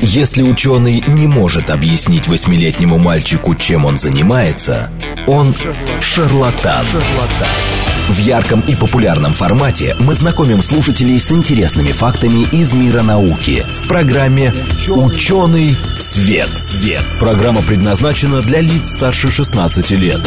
Если ученый не может объяснить восьмилетнему мальчику, чем он занимается, он шарлатан. шарлатан. В ярком и популярном формате мы знакомим слушателей с интересными фактами из мира науки в программе «Ученый свет». свет. Программа предназначена для лиц старше 16 лет.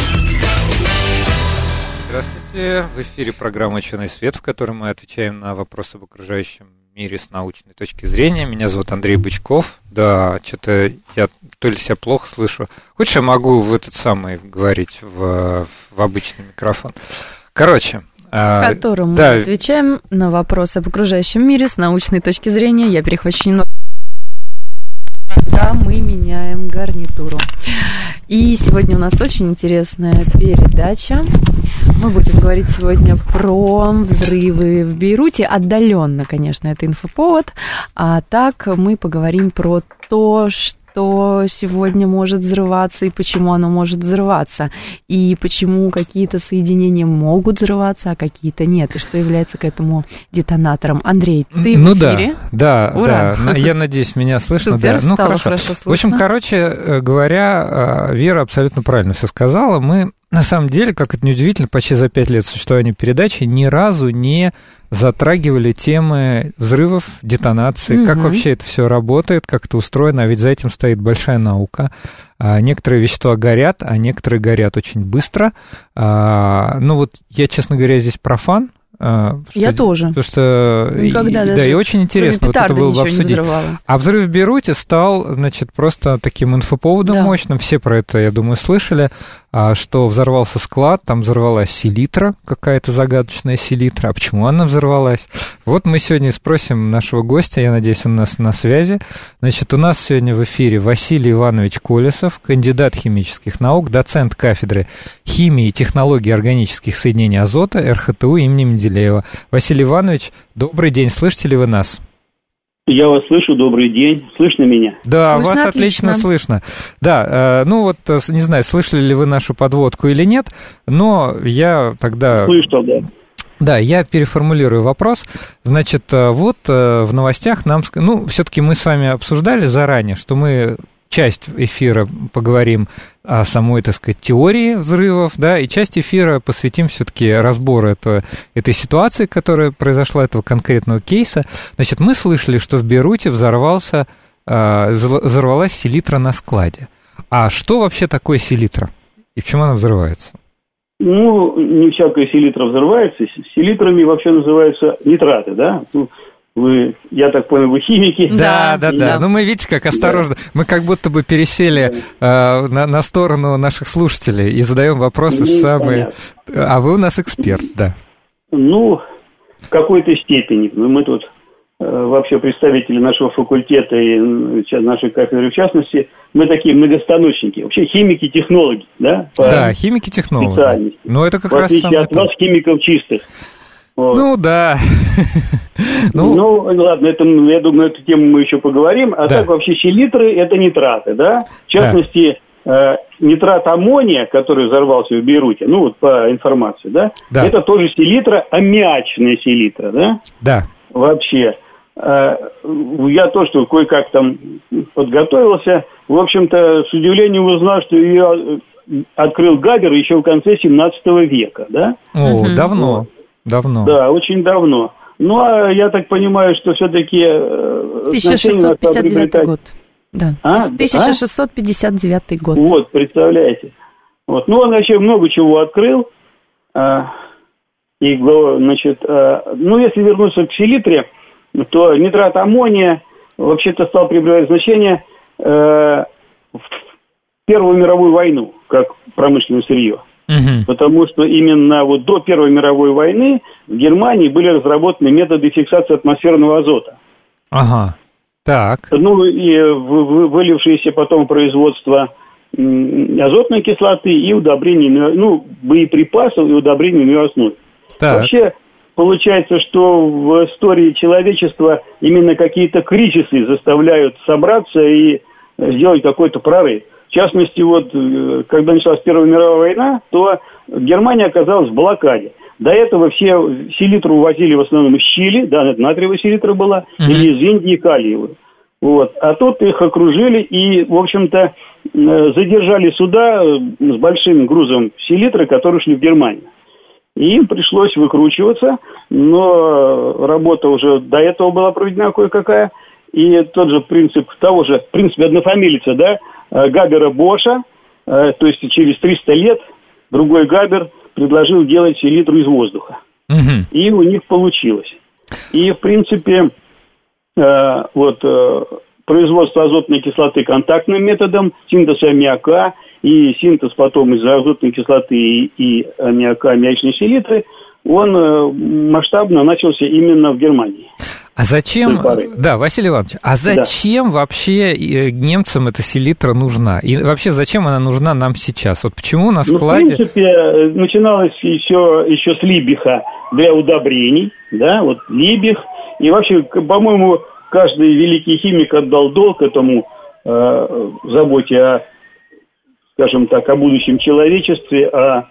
Здравствуйте. В эфире программа «Ученый свет», в которой мы отвечаем на вопросы об окружающем мире с научной точки зрения. Меня зовут Андрей Бычков. Да, что-то я то ли себя плохо слышу. Хочешь, я могу в этот самый говорить в, в обычный микрофон. Короче, а, которым да. мы отвечаем на вопросы об окружающем мире с научной точки зрения. Я перехвачу немного. Да, мы меняем гарнитуру. И сегодня у нас очень интересная передача. Мы будем говорить сегодня про взрывы в Бейруте. Отдаленно, конечно, это инфоповод. А так мы поговорим про то, что что сегодня может взрываться и почему оно может взрываться, и почему какие-то соединения могут взрываться, а какие-то нет, и что является к этому детонатором. Андрей, ты ну в эфире? Да, да, Ура. да. Я надеюсь, меня слышно. Супер, да. Ну хорошо. хорошо слышно. В общем, короче э, говоря, э, Вера абсолютно правильно все сказала. Мы на самом деле, как это неудивительно, почти за пять лет существования передачи ни разу не затрагивали темы взрывов, детонации, угу. как вообще это все работает, как это устроено, а ведь за этим стоит большая наука. А некоторые вещества горят, а некоторые горят очень быстро. А, ну вот я, честно говоря, здесь профан, а, что, я тоже. Потому что Никогда и, даже да, и очень интересно вот это было бы обсудить. А взрыв в Бейруте стал, значит, просто таким инфоповодом да. мощным. Все про это, я думаю, слышали. А, что взорвался склад, там взорвалась селитра, какая-то загадочная селитра. А почему она взорвалась? Вот мы сегодня спросим нашего гостя, я надеюсь, он у нас на связи. Значит, у нас сегодня в эфире Василий Иванович Колесов, кандидат химических наук, доцент кафедры химии и технологии органических соединений азота РХТУ имени Менделеева. Василий Иванович, добрый день, слышите ли вы нас? Я вас слышу, добрый день. Слышно меня? Да, слышно вас отлично. отлично слышно. Да, э, ну вот, э, не знаю, слышали ли вы нашу подводку или нет, но я тогда... Слышал, да. Да, я переформулирую вопрос. Значит, э, вот в новостях нам... Ну, все-таки мы с вами обсуждали заранее, что мы часть эфира поговорим о самой, так сказать, теории взрывов, да, и часть эфира посвятим все-таки разбору этого, этой ситуации, которая произошла, этого конкретного кейса. Значит, мы слышали, что в Бейруте взорвался, э, взорвалась селитра на складе. А что вообще такое селитра? И почему она взрывается? Ну, не всякая селитра взрывается. Селитрами вообще называются нитраты, да? Ну, вы, я так понял, вы химики. Да, да, да. да. Ну, мы видите, как осторожно. Да. Мы как будто бы пересели э, на, на сторону наших слушателей и задаем вопросы ну, самые. Понятно. А вы у нас эксперт, да. Ну, в какой-то степени. Мы тут э, вообще представители нашего факультета и нашей кафедры в частности, мы такие многостаночники. Вообще химики-технологи, да? да, химики-технологи. Ну, это как в раз самое от вас, химиков чистых. Вот. Ну да. ну, ну ладно, это, я думаю, эту тему мы еще поговорим. А да. так вообще селитры это нитраты, да? В частности, да. э, нитрат аммония, который взорвался в Бейруте, ну вот по информации, да, да. это тоже селитра, аммиачная селитра, да? Да. Вообще. Э, я то, что кое-как там подготовился, в общем-то, с удивлением узнал, что ее открыл Габер еще в конце 17 века, да? О, угу. давно. Вот. Давно. Да, очень давно. Ну, а я так понимаю, что все-таки... 1659 э, год. Да, а? 1659 а? год. Вот, представляете. Вот. Ну, он вообще много чего открыл. А, и, значит, а, ну, если вернуться к селитре, то нитрат аммония вообще-то стал приобретать значение а, в Первую мировую войну, как промышленное сырье. Угу. Потому что именно вот до Первой мировой войны в Германии были разработаны методы фиксации атмосферного азота. Ага. Так. Ну и вылившиеся потом производство азотной кислоты и удобрений, ну, боеприпасов и удобрений на основе. Так. Вообще, получается, что в истории человечества именно какие-то кризисы заставляют собраться и сделать какой-то прорыв. В частности, вот, э, когда началась Первая мировая война, то Германия оказалась в блокаде. До этого все селитру увозили в основном из Чили, да, натриевая селитра была, uh-huh. или из Индии калиевую. Вот. А тут их окружили и, в общем-то, э, задержали суда э, с большим грузом селитры, которые шли в Германию. И им пришлось выкручиваться, но работа уже до этого была проведена кое-какая. И тот же принцип того же, в принципе, однофамилица, да, э, Габера Боша, то есть через 300 лет другой Габер предложил делать селитру из воздуха. Угу. И у них получилось. И, в принципе, Э, вот, э, производство азотной кислоты контактным методом, синтез аммиака и синтез потом из азотной кислоты и, и аммиака аммиачной селитры, он э, масштабно начался именно в Германии. А зачем, да, Василий Иванович, а зачем да. вообще немцам эта селитра нужна? И вообще зачем она нужна нам сейчас? Вот почему на складе... Ну, в принципе, начиналось еще, еще с либиха для удобрений, да, вот либих. И вообще, по-моему, каждый великий химик отдал долг этому э, заботе о, скажем так, о будущем человечестве, о, о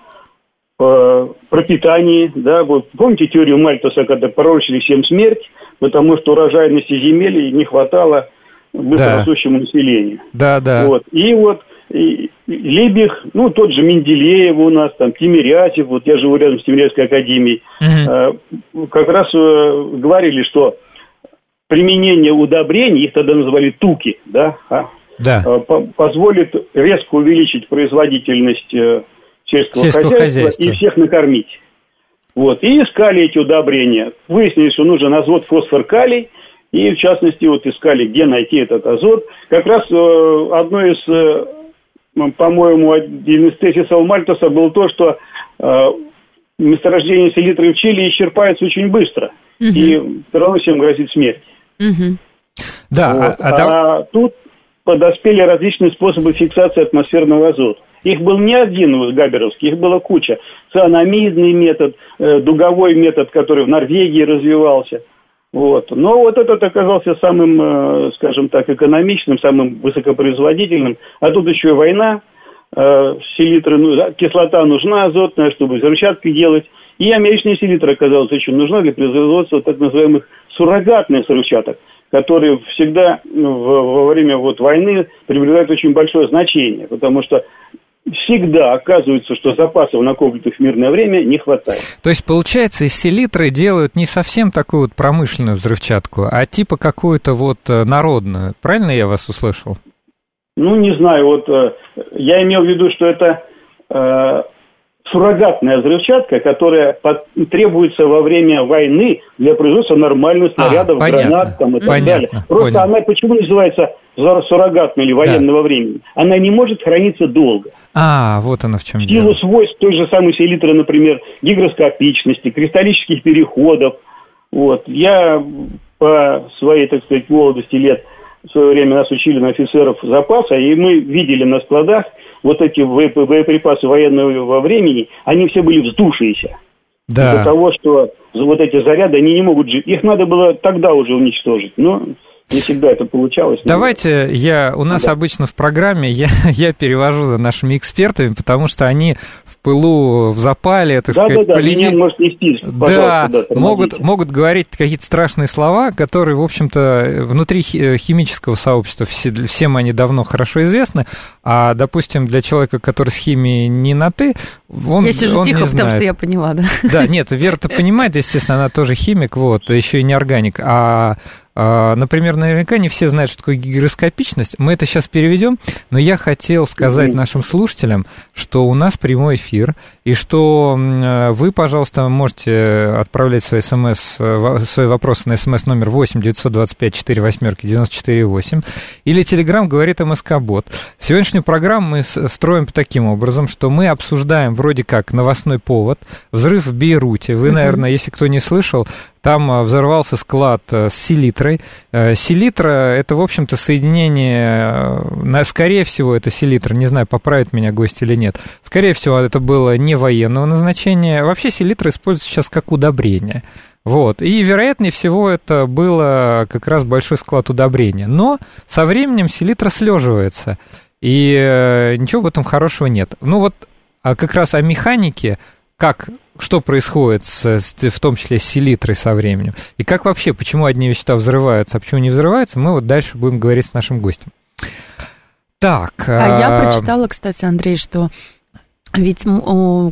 пропитании, да, вот помните теорию Мальтуса, когда пророчили всем смерть, потому что урожайности земель не хватало быстрорастущему да. населению. Да, да. Вот. И вот и, Лебех, ну, тот же Менделеев у нас, там, Тимирязев, вот я живу рядом с Тимирязевской академией, угу. э, как раз э, говорили, что применение удобрений, их тогда называли туки, да, а, да. Позволит резко увеличить производительность э, сельского, сельского хозяйства, хозяйства и всех накормить. Вот. И искали эти удобрения. Выяснили, что нужен азот, фосфор, калий. И, в частности, вот искали, где найти этот азот. Как раз э, одно из, э, по-моему, один из тезисов Мальтуса был то, что э, месторождение селитры в Чили исчерпается очень быстро. Угу. И все равно всем грозит смерть. Угу. Да, вот. а, а, а тут подоспели различные способы фиксации атмосферного азота. Их был не один габеровский, их было куча. Цианамидный метод, э, дуговой метод, который в Норвегии развивался. Вот. Но вот этот оказался самым, э, скажем так, экономичным, самым высокопроизводительным. А тут еще и война, э, селитры, ну, кислота нужна азотная, чтобы взрывчатки делать. И аммиачная селитра оказалась очень нужна для производства так называемых суррогатных взрывчаток, которые всегда ну, во время вот войны приобретают очень большое значение, потому что всегда оказывается, что запасов накопленных в мирное время не хватает. То есть, получается, из селитры делают не совсем такую вот промышленную взрывчатку, а типа какую-то вот э, народную. Правильно я вас услышал? Ну, не знаю, вот э, я имел в виду, что это э, суррогатная взрывчатка, которая под, требуется во время войны для производства нормальных а, снарядов, а, понятно, гранат там, и понятно, так далее. Просто понял. она почему называется суррогатной или военного да. времени? Она не может храниться долго. А, вот она в чем дело. Силу свойств той же самой селитры, например, гигроскопичности, кристаллических переходов. Вот. Я по своей, так сказать, молодости лет в свое время нас учили на офицеров запаса, и мы видели на складах вот эти боеприпасы военного времени, они все были вздувшиеся. Да. Из-за того, что вот эти заряды, они не могут жить. Их надо было тогда уже уничтожить. Но не всегда это получалось. Давайте я, у нас да. обычно в программе я, я перевожу за нашими экспертами, потому что они в пылу, в запале, так да, сказать, да, да, полине... может нести, да, могут, могут говорить какие-то страшные слова, которые, в общем-то, внутри э, химического сообщества все, всем они давно хорошо известны, а, допустим, для человека, который с химией не на «ты», он Я сижу он тихо, потому что я поняла, да? Да, нет, Вера-то понимает, естественно, она тоже химик, вот, еще и не органик, а, например, наверняка не все знают, что такое гигроскопичность. Мы это сейчас переведем, но я хотел сказать нашим слушателям, что у нас прямой эфир, и что вы, пожалуйста, можете отправлять свои, смс, э, свои вопросы на смс номер 8 925 4 восьмерки 94 8 или телеграм говорит МСК-бот. Сегодняшнюю программу мы строим таким образом, что мы обсуждаем вроде как новостной повод, взрыв в Бейруте. Вы, наверное, если кто не слышал, там а, взорвался склад э, с селитрой. Э, селитра – это, в общем-то, соединение, э, скорее всего, это селитра, не знаю, поправит меня гость или нет. Скорее всего, это было не военного назначения. Вообще селитра используется сейчас как удобрение. Вот. И, вероятнее всего, это было как раз большой склад удобрения. Но со временем селитра слеживается. И ничего в этом хорошего нет. Ну вот а как раз о механике, как что происходит, с, в том числе с селитрой со временем. И как вообще, почему одни вещества взрываются, а почему не взрываются, мы вот дальше будем говорить с нашим гостем. Так. А, а я прочитала, кстати, Андрей, что ведь,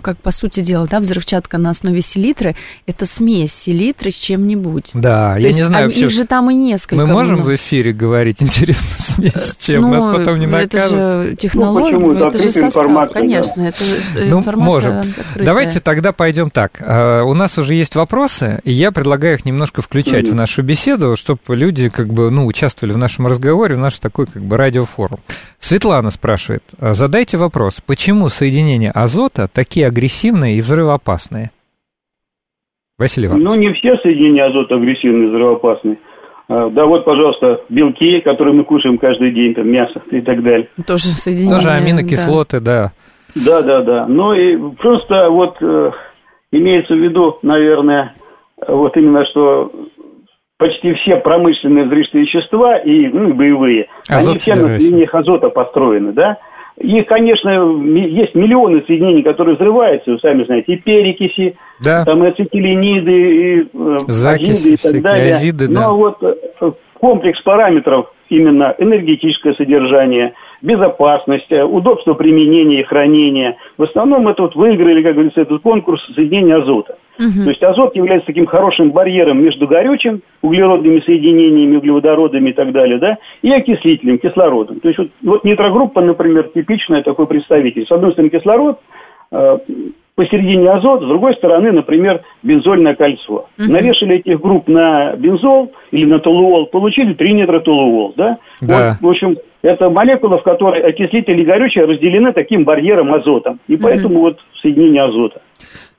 как по сути дела, да, взрывчатка на основе селитры – это смесь селитры с чем-нибудь. Да, То я не знаю вообще. Их же там и несколько. Мы можем много. в эфире говорить, интересно, смесь с чем? Ну, Нас потом не накажут. это же технология, ну, это же состав, конечно. Да. Это ну, можем. Открытая. Давайте тогда пойдем так. А, у нас уже есть вопросы, и я предлагаю их немножко включать mm-hmm. в нашу беседу, чтобы люди как бы, ну, участвовали в нашем разговоре, в наш такой как бы радиофорум. Светлана спрашивает, «А задайте вопрос, почему соединение соединения азота такие агрессивные и взрывоопасные? Василий Иванович. Ну, не все соединения азота агрессивные и взрывоопасные. А, да, вот, пожалуйста, белки, которые мы кушаем каждый день, там, мясо и так далее. Тоже соединения. Тоже аминокислоты, да. Да, да, да. Ну и просто вот э, имеется в виду, наверное, вот именно что почти все промышленные взрывчатые вещества и ну, боевые, Азот они все на соединениях азота построены, да? Их, конечно, есть миллионы соединений, которые взрываются, вы сами знаете, и перекиси, да. там и ацетилениды, и э, Закиси, и так далее. Азиды, да. Но вот э, комплекс параметров, именно энергетическое содержание, безопасность, э, удобство применения и хранения, в основном это вот выиграли, как говорится, этот конкурс соединения азота. Угу. То есть азот является таким хорошим барьером между горючим, углеродными соединениями, углеводородами и так далее, да, и окислителем, кислородом. То есть вот, вот нитрогруппа, например, типичная такой представитель. С одной стороны кислород, э, посередине азот, с другой стороны, например, бензольное кольцо. Угу. Навешали этих групп на бензол или на толуол, получили 3 нитротолуол, да? да. Вот, в общем, это молекулы, в которой окислители горючие разделены таким барьером азотом. И поэтому угу. вот соединение азота.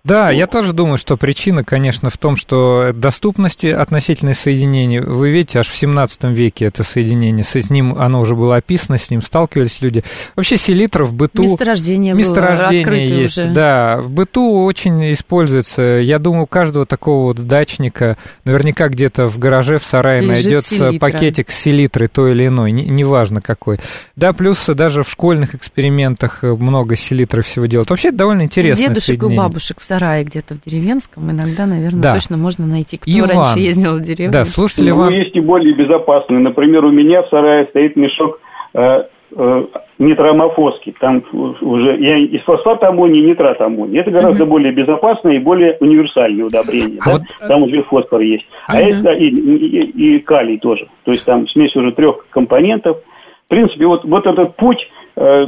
Да, я тоже думаю, что причина, конечно, в том, что доступности относительной соединений, вы видите, аж в 17 веке это соединение, с ним оно уже было описано, с ним сталкивались люди. Вообще селитра в быту... Месторождение Месторождение было есть, уже. да. В быту очень используется. Я думаю, у каждого такого вот дачника наверняка где-то в гараже, в сарае Лежит найдется селитра. пакетик с селитрой той или иной, неважно какой. Да, плюс даже в школьных экспериментах много селитры всего делают. Вообще это довольно интересно. Дедушек и бабушек в сарае где-то в деревенском, иногда, наверное, да. точно можно найти, кто Иван. раньше ездил в деревню. Да, слушайте, ну, Иван... есть и более безопасные. Например, у меня в сарае стоит мешок э, э, нитромофоски. Там уже я из фосфата аммония и нитрат аммония. Это гораздо угу. более безопасное и более универсальное удобрение. А да? вот... Там уже фосфор есть. А угу. это и, и, и калий тоже. То есть там смесь уже трех компонентов. В принципе, вот, вот этот путь Э,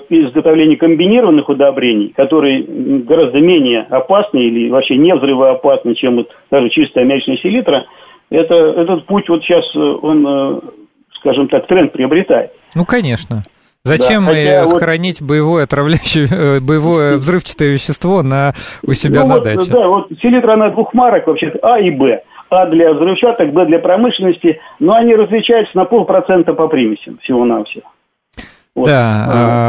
изготовления комбинированных удобрений, которые гораздо менее опасны или вообще не взрывоопасны, чем вот даже чистая аммиачная селитра, это, этот путь вот сейчас, э, он, э, скажем так, тренд приобретает. Ну, конечно. Зачем да, вот... хранить боевое отравляющее, боевое взрывчатое вещество на, у себя ну, на вот, даче? Да, вот селитра на двух марок вообще А и Б. А для взрывчаток, Б для промышленности, но они различаются на полпроцента по примесям всего-навсего. Вот. Да,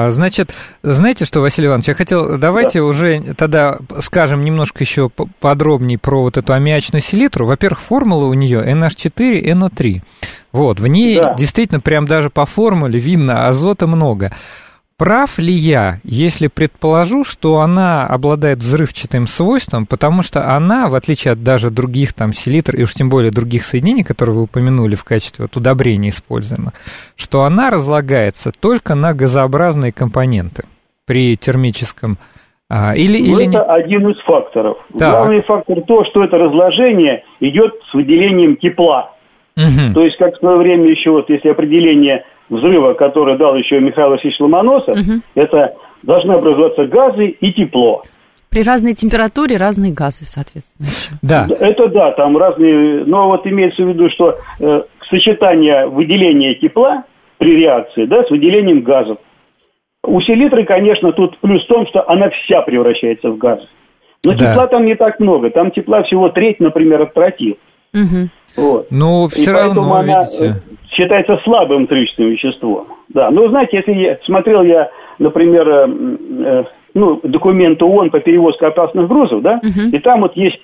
а, значит, знаете что, Василий Иванович, я хотел, давайте да. уже тогда скажем немножко еще подробнее про вот эту аммиачную селитру. Во-первых, формула у нее NH4, NO3. Вот, в ней да. действительно прям даже по формуле видно азота много. Прав ли я, если предположу, что она обладает взрывчатым свойством, потому что она, в отличие от даже других там селитр, и уж тем более других соединений, которые вы упомянули в качестве вот, удобрений используемых, что она разлагается только на газообразные компоненты при термическом а, или, ну, или это не... один из факторов. Так. Главный фактор то, что это разложение идет с выделением тепла. Угу. То есть, как в свое время еще, вот если определение взрыва, который дал еще Михаил Васильевич Ломоносов, угу. это должны образоваться газы и тепло. При разной температуре разные газы, соответственно. Еще. Да. Это да, там разные, но вот имеется в виду, что э, сочетание выделения тепла при реакции, да, с выделением газов. У селитры, конечно, тут плюс в том, что она вся превращается в газ. Но да. тепла там не так много. Там тепла всего треть, например, от тротил. Угу. Вот. Ну, все И равно, она, видите считается слабым трючным веществом. Да, но знаете, если я, смотрел я, например, э, э, ну, документ ООН по перевозке опасных грузов, да, uh и там вот есть,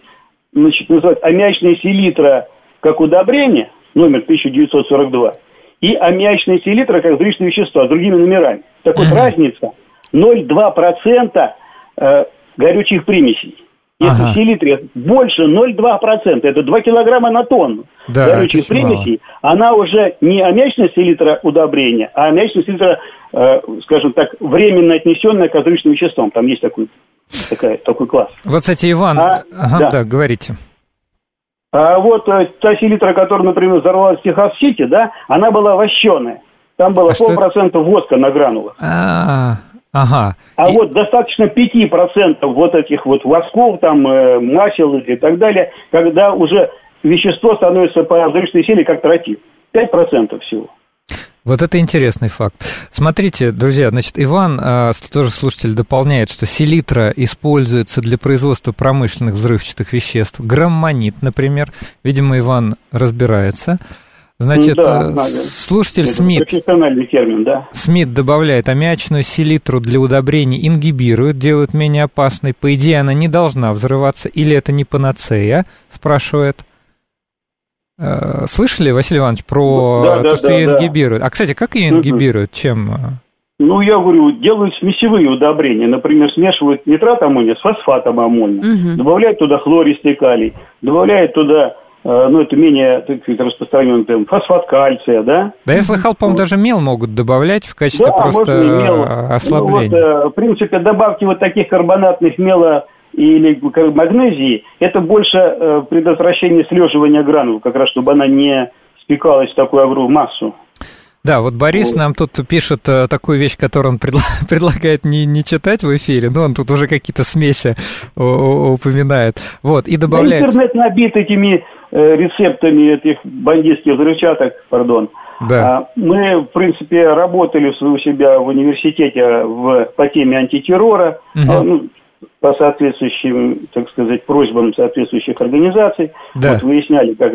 значит, называют аммиачная селитра как удобрение, номер 1942, и аммиачная селитра как взрывчатое вещество с другими номерами. Так вот, разница 0,2% э, горючих примесей. Если ага. в селитре больше 0,2%, это 2 килограмма на тонну да, горючих примесей, она уже не аммиачная селитра удобрения, а аммиачная селитра, э, скажем так, временно отнесенная к различным веществам. Там есть такой, такая, такой класс. Вот, кстати, Иван, а, ага, да. да, говорите. А вот э, та селитра, которая, например, взорвалась в Техас-Сити, да, она была вощеная. Там было а полпроцента воска на гранулах. А, ага. А и... вот достаточно 5% вот этих вот восков, там, э, масел и так далее, когда уже вещество становится по разрушительной силе как тротил. 5% всего. Вот это интересный факт. Смотрите, друзья, значит, Иван, а, тоже слушатель, дополняет, что селитра используется для производства промышленных взрывчатых веществ. Граммонит, например. Видимо, Иван разбирается. Значит, да, э, слушатель Это Смит, профессиональный термин, да. Смит добавляет аммиачную селитру для удобрений, ингибирует, делают менее опасной. По идее, она не должна взрываться, или это не панацея, спрашивает. Э, слышали, Василий Иванович, про да, то, да, что да, ее ингибируют? А, кстати, как ее ингибируют? Чем? Ну, я говорю, делают смесевые удобрения. Например, смешивают нитрат аммония с фосфатом аммония. Угу. Добавляют туда хлористый калий. Добавляют туда Э, ну, это менее так сказать, распространенный там, фосфат кальция, да? Да, я слыхал, по-моему, даже мел могут добавлять в качестве да, просто мел. ослабления. Ну, вот, э, в принципе, добавки вот таких карбонатных мела или магнезии, это больше э, предотвращение слеживания гранул, как раз чтобы она не спекалась в такую огромную массу. Да, вот Борис нам тут пишет э, такую вещь, которую он предла- предлагает не, не читать в эфире, но он тут уже какие-то смеси упоминает. Вот, и добавляет... Да, интернет набит этими э, рецептами этих бандитских взрывчаток, пардон. Да. А, мы, в принципе, работали у себя в университете в, по теме антитеррора, угу. ну, по соответствующим, так сказать, просьбам соответствующих организаций. Да. Вот выясняли, как,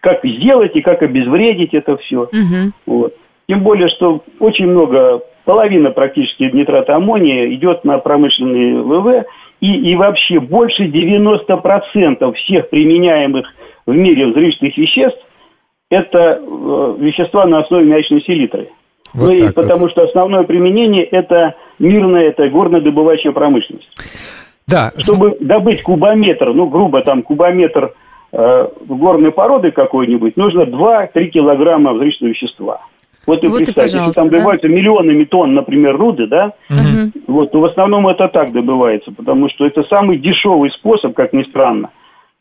как сделать и как обезвредить это все. Угу. Вот. Тем более, что очень много, половина практически нитрата аммония идет на промышленные ВВ, и, и вообще больше 90% всех применяемых в мире взрывчатых веществ это э, вещества на основе мячной селитры. Вот ну и потому вот. что основное применение это мирная, это горно-добывающая промышленность. Да. Чтобы добыть кубометр, ну грубо там кубометр э, горной породы какой-нибудь, нужно 2-3 килограмма взрывчатого вещества. Вот и вот представьте, если там да? добываются миллионами тонн, например, руды, да, угу. вот, то в основном это так добывается, потому что это самый дешевый способ, как ни странно,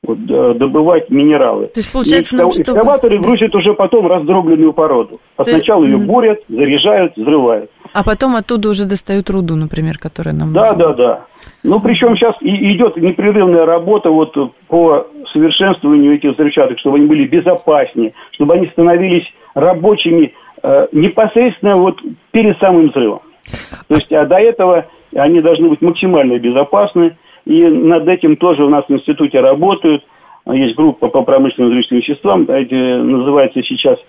вот, добывать минералы. То есть, получается, и нам, чтобы... Экскаваторы грузят уже потом раздробленную породу. А Ты... сначала ее бурят, заряжают, взрывают. А потом оттуда уже достают руду, например, которая нам... Да, нужна. да, да. Ну, причем сейчас и идет непрерывная работа вот по совершенствованию этих взрывчаток, чтобы они были безопаснее, чтобы они становились рабочими Э, непосредственно вот перед самым взрывом. То есть, а до этого они должны быть максимально безопасны, и над этим тоже у нас в институте работают. Есть группа по промышленным взрывчатым веществам, эти называются сейчас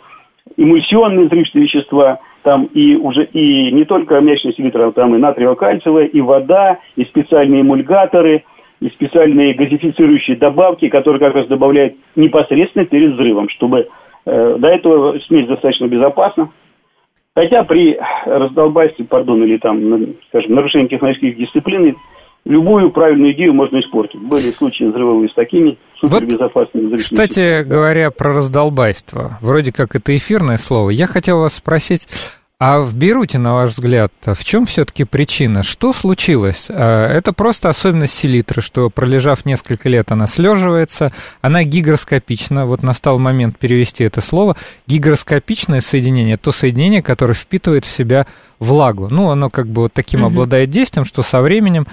эмульсионные взрывчатые вещества, там и уже и не только аммиачная селитра, там и натриево-кальциевая, и вода, и специальные эмульгаторы, и специальные газифицирующие добавки, которые как раз добавляют непосредственно перед взрывом, чтобы Э, до этого смесь достаточно безопасна. Хотя при раздолбайстве, пардон, или там, скажем, нарушении технологических дисциплин, любую правильную идею можно испортить. Были случаи взрывовые с такими супербезопасными вот, Кстати говоря, про раздолбайство. Вроде как это эфирное слово. Я хотел вас спросить, а в Бейруте, на ваш взгляд, в чем все-таки причина? Что случилось? А, это просто особенность селитры, что пролежав несколько лет она слеживается, она гигроскопична. Вот настал момент перевести это слово. Гигроскопичное соединение – то соединение, которое впитывает в себя влагу. Ну, оно как бы вот таким угу. обладает действием, что со временем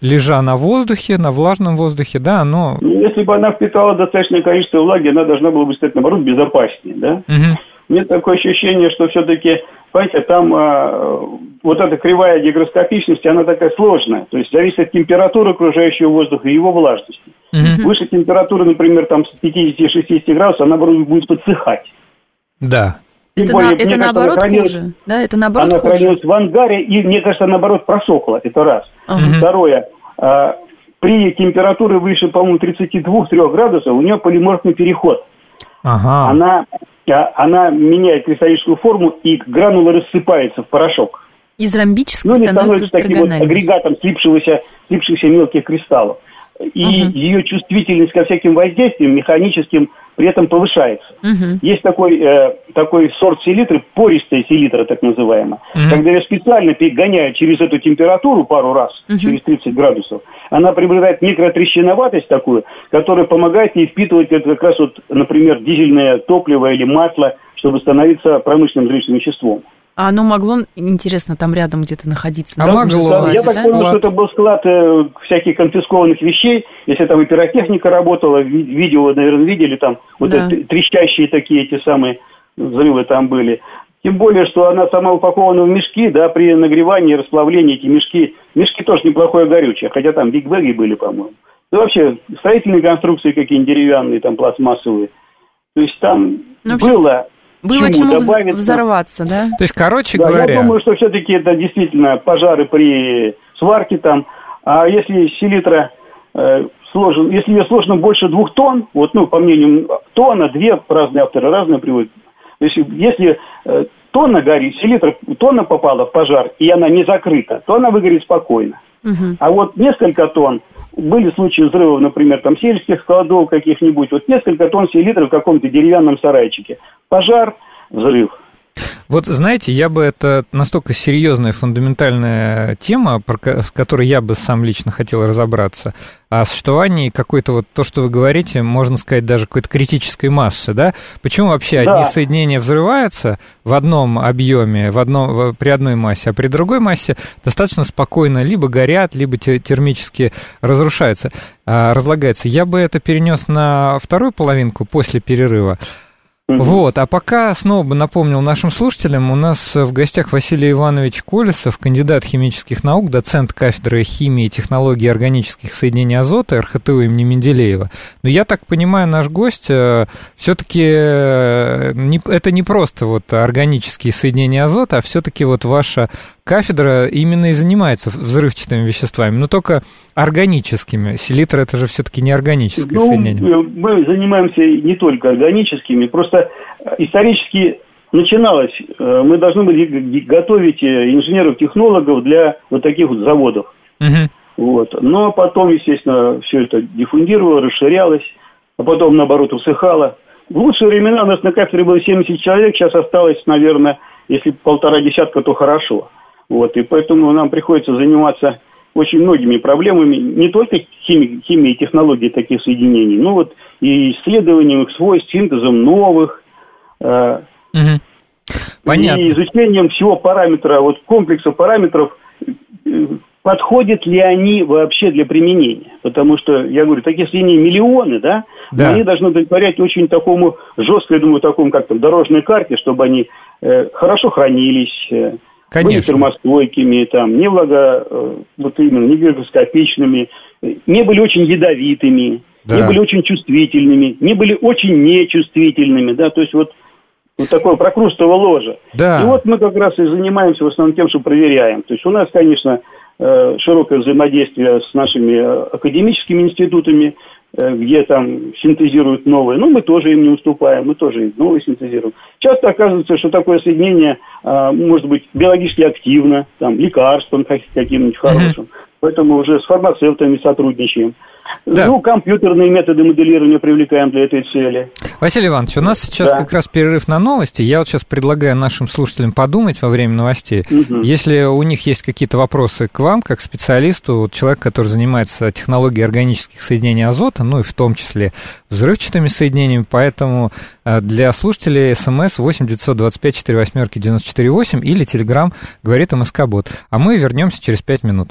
лежа на воздухе, на влажном воздухе, да, оно... Ну, если бы она впитала достаточное количество влаги, она должна была бы стать, наоборот, безопаснее, да? Угу. Нет такое ощущение, что все-таки Понимаете, там э, вот эта кривая гигроскопичности, она такая сложная. То есть зависит от температуры окружающего воздуха и его влажности. Угу. Выше температуры, например, там с 50-60 градусов, она будет подсыхать. Да. это, более, на, это наоборот хранилась, хуже. Да, это наоборот она хуже. хранилась в ангаре, и, мне кажется, наоборот, просохла. Это раз. Угу. Второе. Э, при температуре выше, по-моему, 32-3 градусов у нее полиморфный переход. Ага. Она а она меняет кристаллическую форму, и гранула рассыпается в порошок. Из ромбического ну, становится, становится таким вот агрегатом слипшегося, слипшихся мелких кристаллов. И uh-huh. ее чувствительность ко всяким воздействиям механическим при этом повышается. Uh-huh. Есть такой, э, такой сорт селитры, пористая селитра так называемая. Uh-huh. Когда ее специально перегоняют через эту температуру пару раз, uh-huh. через 30 градусов, она приобретает микротрещиноватость такую, которая помогает ей впитывать это как раз вот, например, дизельное топливо или масло, чтобы становиться промышленным взрывчатым веществом. А оно могло, интересно, там рядом где-то находиться? А могло. Я так понял, что это был склад э, всяких конфискованных вещей. Если там и пиротехника работала, видео, наверное, видели там, вот да. эти, трещащие такие эти самые взрывы там были. Тем более, что она сама упакована в мешки, да, при нагревании расплавлении эти мешки, мешки тоже неплохое горючее, хотя там бигбеги были, по-моему. Ну, вообще, строительные конструкции какие-нибудь деревянные, там, пластмассовые. То есть там ну, общем, было было чему, чему добавиться. взорваться, да? То есть, короче да, говоря... Я думаю, что все-таки это действительно пожары при сварке там. А если селитра э, сложен, если ее сложно больше двух тонн, вот, ну, по мнению тонна, две, разные авторы разные приводят. То есть, если э, тонна горит, селитра, тонна попала в пожар, и она не закрыта, то она выгорит спокойно. Угу. А вот несколько тонн, были случаи взрывов, например, там сельских складов каких-нибудь, вот несколько тонн селитры в каком-то деревянном сарайчике. Пожар, взрыв. Вот знаете, я бы это настолько серьезная фундаментальная тема, в которой я бы сам лично хотел разобраться, о существовании какой-то вот то, что вы говорите, можно сказать, даже какой-то критической массы, да? Почему вообще да. одни соединения взрываются в одном объеме, в одном, при одной массе, а при другой массе достаточно спокойно либо горят, либо термически разрушаются, а, разлагаются. Я бы это перенес на вторую половинку после перерыва. Вот, а пока снова бы напомнил нашим слушателям, у нас в гостях Василий Иванович Колесов, кандидат химических наук, доцент кафедры химии и технологии органических соединений азота РХТУ имени Менделеева. Но я так понимаю, наш гость э, все-таки э, это не просто вот органические соединения азота, а все-таки вот ваша кафедра именно и занимается взрывчатыми веществами, но только органическими. Селитра это же все-таки не органическое ну, соединение. Э, мы занимаемся не только органическими, просто э, исторически начиналось, э, мы должны были готовить инженеров-технологов для вот таких вот заводов. Угу. Вот. Но потом, естественно, все это диффундировало, расширялось, а потом, наоборот, усыхало. В лучшие времена у нас на кафедре было 70 человек, сейчас осталось, наверное, если полтора десятка, то хорошо. Вот, и поэтому нам приходится заниматься очень многими проблемами, не только химией, химией и технологией таких соединений, но вот и исследованием их свойств, синтезом новых, э, Понятно. и изучением всего параметра, вот комплекса параметров, э, подходят ли они вообще для применения. Потому что, я говорю, таких соединений миллионы, да, да. они должны удовлетворять очень такому жестко, я думаю, такому как там дорожной карте, чтобы они э, хорошо хранились, э, Конечно. были термостойкими, там, не влага, э, вот именно, не гигроскопичными, не были очень ядовитыми, да. не были очень чувствительными, не были очень нечувствительными, да, то есть вот вот такое прокрустово ложе. Да. И вот мы как раз и занимаемся в основном тем, что проверяем. То есть у нас, конечно, э, широкое взаимодействие с нашими э, академическими институтами, где там синтезируют новые, ну, мы тоже им не уступаем, мы тоже новые синтезируем. Часто оказывается, что такое соединение а, может быть биологически активно, там, лекарством каким-нибудь хорошим. Поэтому уже с фармацевтами сотрудничаем. Да. Ну, компьютерные методы моделирования привлекаем для этой цели. Василий Иванович, у нас сейчас да. как раз перерыв на новости. Я вот сейчас предлагаю нашим слушателям подумать во время новостей. Угу. Если у них есть какие-то вопросы к вам, как специалисту, вот человек, который занимается технологией органических соединений азота, ну и в том числе взрывчатыми соединениями, поэтому э, для слушателей смс 8 925 4 восьмерки 94 8 или телеграмм говорит МСК-бот. А мы вернемся через 5 минут.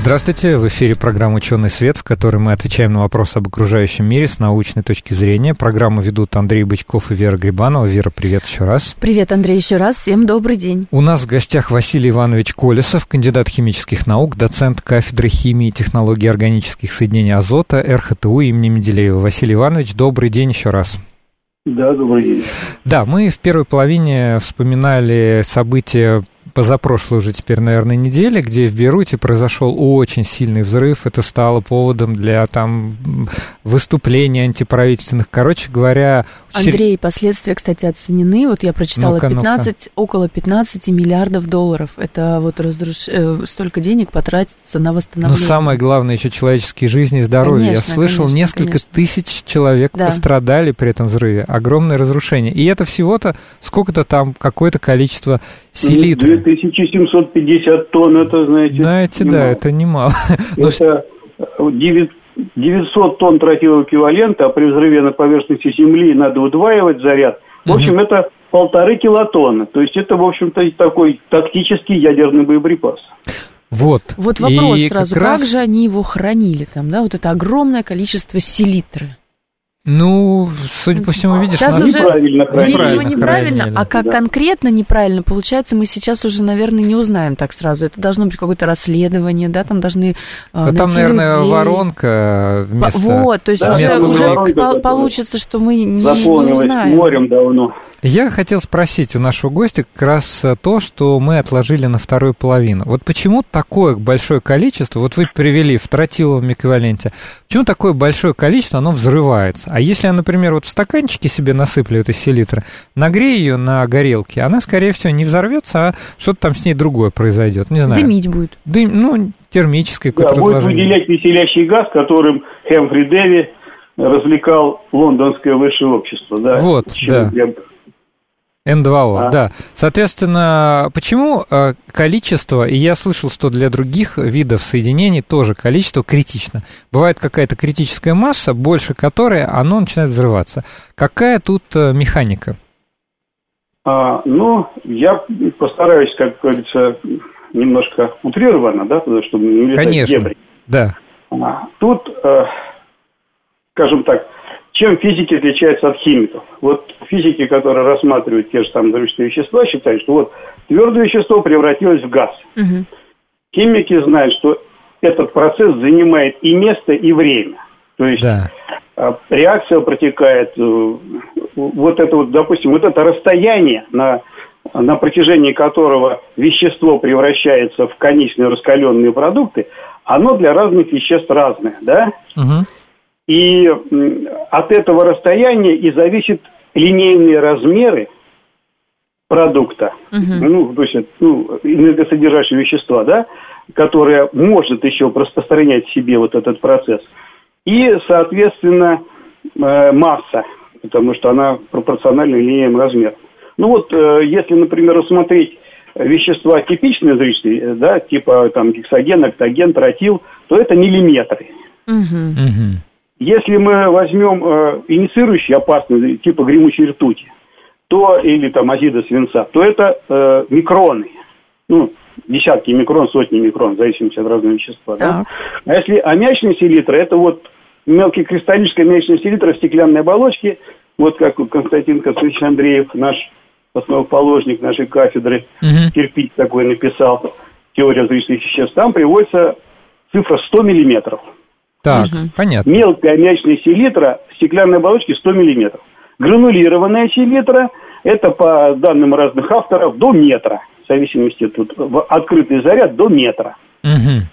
Здравствуйте, в эфире программа «Ученый свет», в которой мы отвечаем на вопросы об окружающем мире с научной точки зрения. Программу ведут Андрей Бычков и Вера Грибанова. Вера, привет еще раз. Привет, Андрей, еще раз. Всем добрый день. У нас в гостях Василий Иванович Колесов, кандидат химических наук, доцент кафедры химии и технологии органических соединений азота РХТУ имени Менделеева. Василий Иванович, добрый день еще раз. Да, добрый день. Да, мы в первой половине вспоминали события позапрошлой уже теперь, наверное, неделе, где в Бейруте произошел очень сильный взрыв. Это стало поводом для там выступлений антиправительственных. Короче говоря... Андрей, последствия, кстати, оценены. Вот я прочитала ну 15, ну около 15 миллиардов долларов. Это вот разруш... Э, столько денег потратится на восстановление. Но самое главное еще человеческие жизни и здоровье. Конечно, я слышал, конечно, несколько конечно. тысяч человек да. пострадали при этом взрыве. Огромное разрушение. И это всего-то сколько-то там, какое-то количество селитры. 2750 тонн, это, знаете... Знаете, немало. да, это немало. Это 900 тонн тротилового эквивалента, а при взрыве на поверхности Земли надо удваивать заряд. В общем, угу. это полторы килотонны. То есть это, в общем-то, такой тактический ядерный боеприпас. Вот. Вот вопрос и сразу, как, раз... как же они его хранили там, да, вот это огромное количество селитры? Ну, судя по всему, видишь, сейчас уже, неправильно, видимо, неправильно, хранили. а как да. конкретно неправильно, получается, мы сейчас уже, наверное, не узнаем так сразу. Это должно быть какое-то расследование, да, там должны да Там, наверное, людей. воронка вместо Вот, то есть да, уже, уже получится, что мы не, не узнаем. морем давно. Я хотел спросить у нашего гостя как раз э, то, что мы отложили на вторую половину. Вот почему такое большое количество, вот вы привели в тротиловом эквиваленте, почему такое большое количество, оно взрывается? А если я, например, вот в стаканчике себе насыплю этой селитры, нагрею ее на горелке, она, скорее всего, не взорвется, а что-то там с ней другое произойдет, не знаю. Дымить будет. Дым, ну, термическое какое-то да, будет выделять веселящий газ, которым Хэмфри Дэви развлекал лондонское высшее общество. Да? Вот, да. Н2О, а? да. Соответственно, почему э, количество, и я слышал, что для других видов соединений тоже количество критично. Бывает какая-то критическая масса, больше которой оно начинает взрываться. Какая тут э, механика? А, ну, я постараюсь, как говорится, немножко утрированно, да, чтобы не летать Конечно, дебри. да. А, тут, э, скажем так, чем физики отличаются от химиков? Вот физики, которые рассматривают те же самые взрывчатые вещества, считают, что вот твердое вещество превратилось в газ. Угу. Химики знают, что этот процесс занимает и место, и время. То есть да. А, реакция протекает, э, вот это вот, допустим, вот это расстояние, на, на протяжении которого вещество превращается в конечные раскаленные продукты, оно для разных веществ разное, да? Угу. И от этого расстояния и зависят линейные размеры продукта, угу. ну, то есть ну, энергосодержащие вещества, да, которое может еще распространять в себе вот этот процесс. И, соответственно, э, масса, потому что она пропорциональна линейным размерам. Ну вот, э, если, например, рассмотреть вещества типичные зрительные, да, типа там гексоген, октоген, тротил, то это миллиметры. Угу. Если мы возьмем э, инициирующие опасные, типа гремучей ртути, то, или там азида свинца, то это э, микроны. Ну, десятки микрон, сотни микрон, в зависимости от разного вещества. Да? А если аммиачная селитра, это вот мелкий кристаллическая аммиачная селитра в стеклянной оболочке, вот как Константин Константинович Андреев, наш основоположник нашей кафедры, угу. кирпич такой написал, теория взрывных веществ, там приводится цифра 100 миллиметров. Так, угу. понятно. Мелкая мячная селитра в стеклянной оболочке 100 миллиметров. Гранулированная селитра – это, по данным разных авторов, до метра. В зависимости тут, открытый заряд до метра. Угу.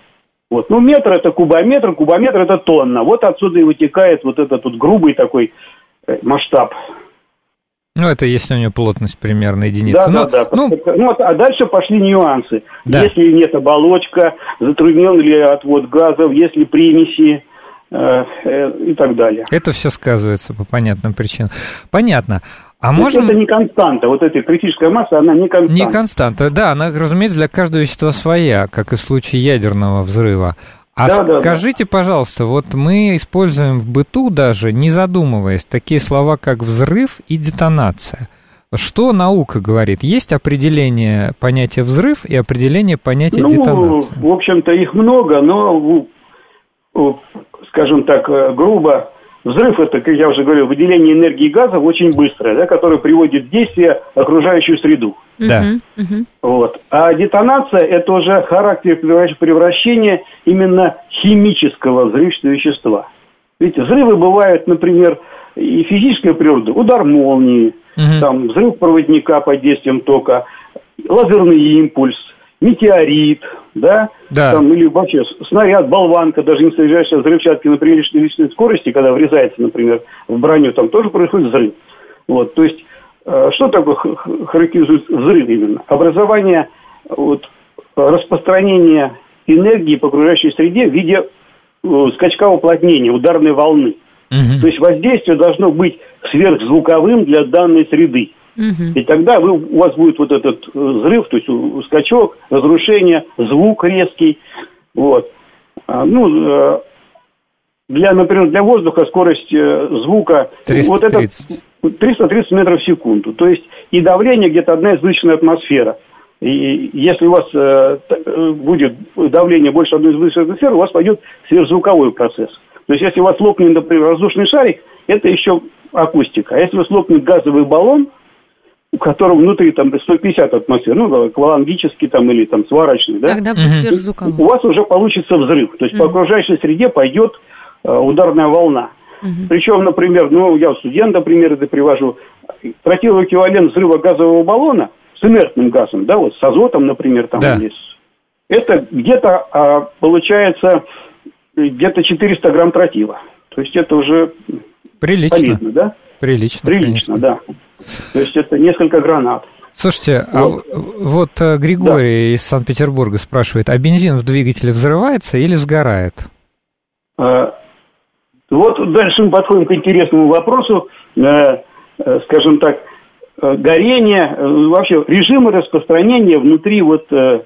Вот. Ну, метр – это кубометр, кубометр – это тонна. Вот отсюда и вытекает вот этот вот грубый такой э, масштаб ну, это если у нее плотность примерно единица. Да, Но, да, да. Ну, ну, а дальше пошли нюансы. Да. Если нет оболочка, затруднен ли отвод газов, если примеси э, э, и так далее. Это все сказывается по понятным причинам. Понятно. А можно... Это не константа, вот эта критическая масса, она не константа. Не константа, да, она, разумеется, для каждого вещества своя, как и в случае ядерного взрыва. А да, скажите, да. пожалуйста, вот мы используем в быту даже, не задумываясь, такие слова, как взрыв и детонация. Что наука говорит? Есть определение понятия взрыв и определение понятия ну, детонации? В общем-то, их много, но, скажем так, э, грубо Взрыв – это, как я уже говорил, выделение энергии газа очень быстрое, да, которое приводит в действие окружающую среду. Да. Вот. А детонация – это уже характер превращения именно химического взрывчатого вещества. Ведь взрывы бывают, например, и физической природы. Удар молнии, угу. там, взрыв проводника под действием тока, лазерный импульс, метеорит, да, да. Там, или вообще снаряд, болванка, даже не содержащая взрывчатки на приличной скорости, когда врезается, например, в броню, там тоже происходит взрыв. Вот, то есть, э, что такое характеризует взрыв именно? Образование, вот, распространение энергии по окружающей среде в виде э, скачка уплотнения, ударной волны. Угу. То есть воздействие должно быть сверхзвуковым для данной среды. Угу. И тогда вы, у вас будет вот этот э, взрыв, то есть скачок, разрушение, звук резкий. Вот. А, ну, э, для, например, для воздуха скорость звука 330. вот это 330 метров в секунду. То есть и давление где-то одна избыточная атмосфера. И если у вас э, э, будет давление больше одной из атмосфер, у вас пойдет сверхзвуковой процесс. То есть если у вас лопнет, например, воздушный шарик, это еще акустика. А если у вас лопнет газовый баллон, у которого внутри там 150 атмосфер, ну, аквалангический там или там сварочный, да? Тогда сверхзвуковой. У вас уже получится взрыв. То есть mm по окружающей среде пойдет э, ударная волна. mm Причем, например, ну, я студент, например, это привожу, противоэквивалент взрыва газового баллона – с инертным газом, да, вот с азотом, например, там да. есть. Это где-то а, получается где-то 400 грамм тротила. То есть это уже Прилично. полезно, да? Прилично, Прилично, конечно. да. То есть это несколько гранат. Слушайте, вот. а вот Григорий да. из Санкт-Петербурга спрашивает, а бензин в двигателе взрывается или сгорает? А, вот дальше мы подходим к интересному вопросу. А, скажем так, Э, горения, э, вообще режимы распространения внутри вот э,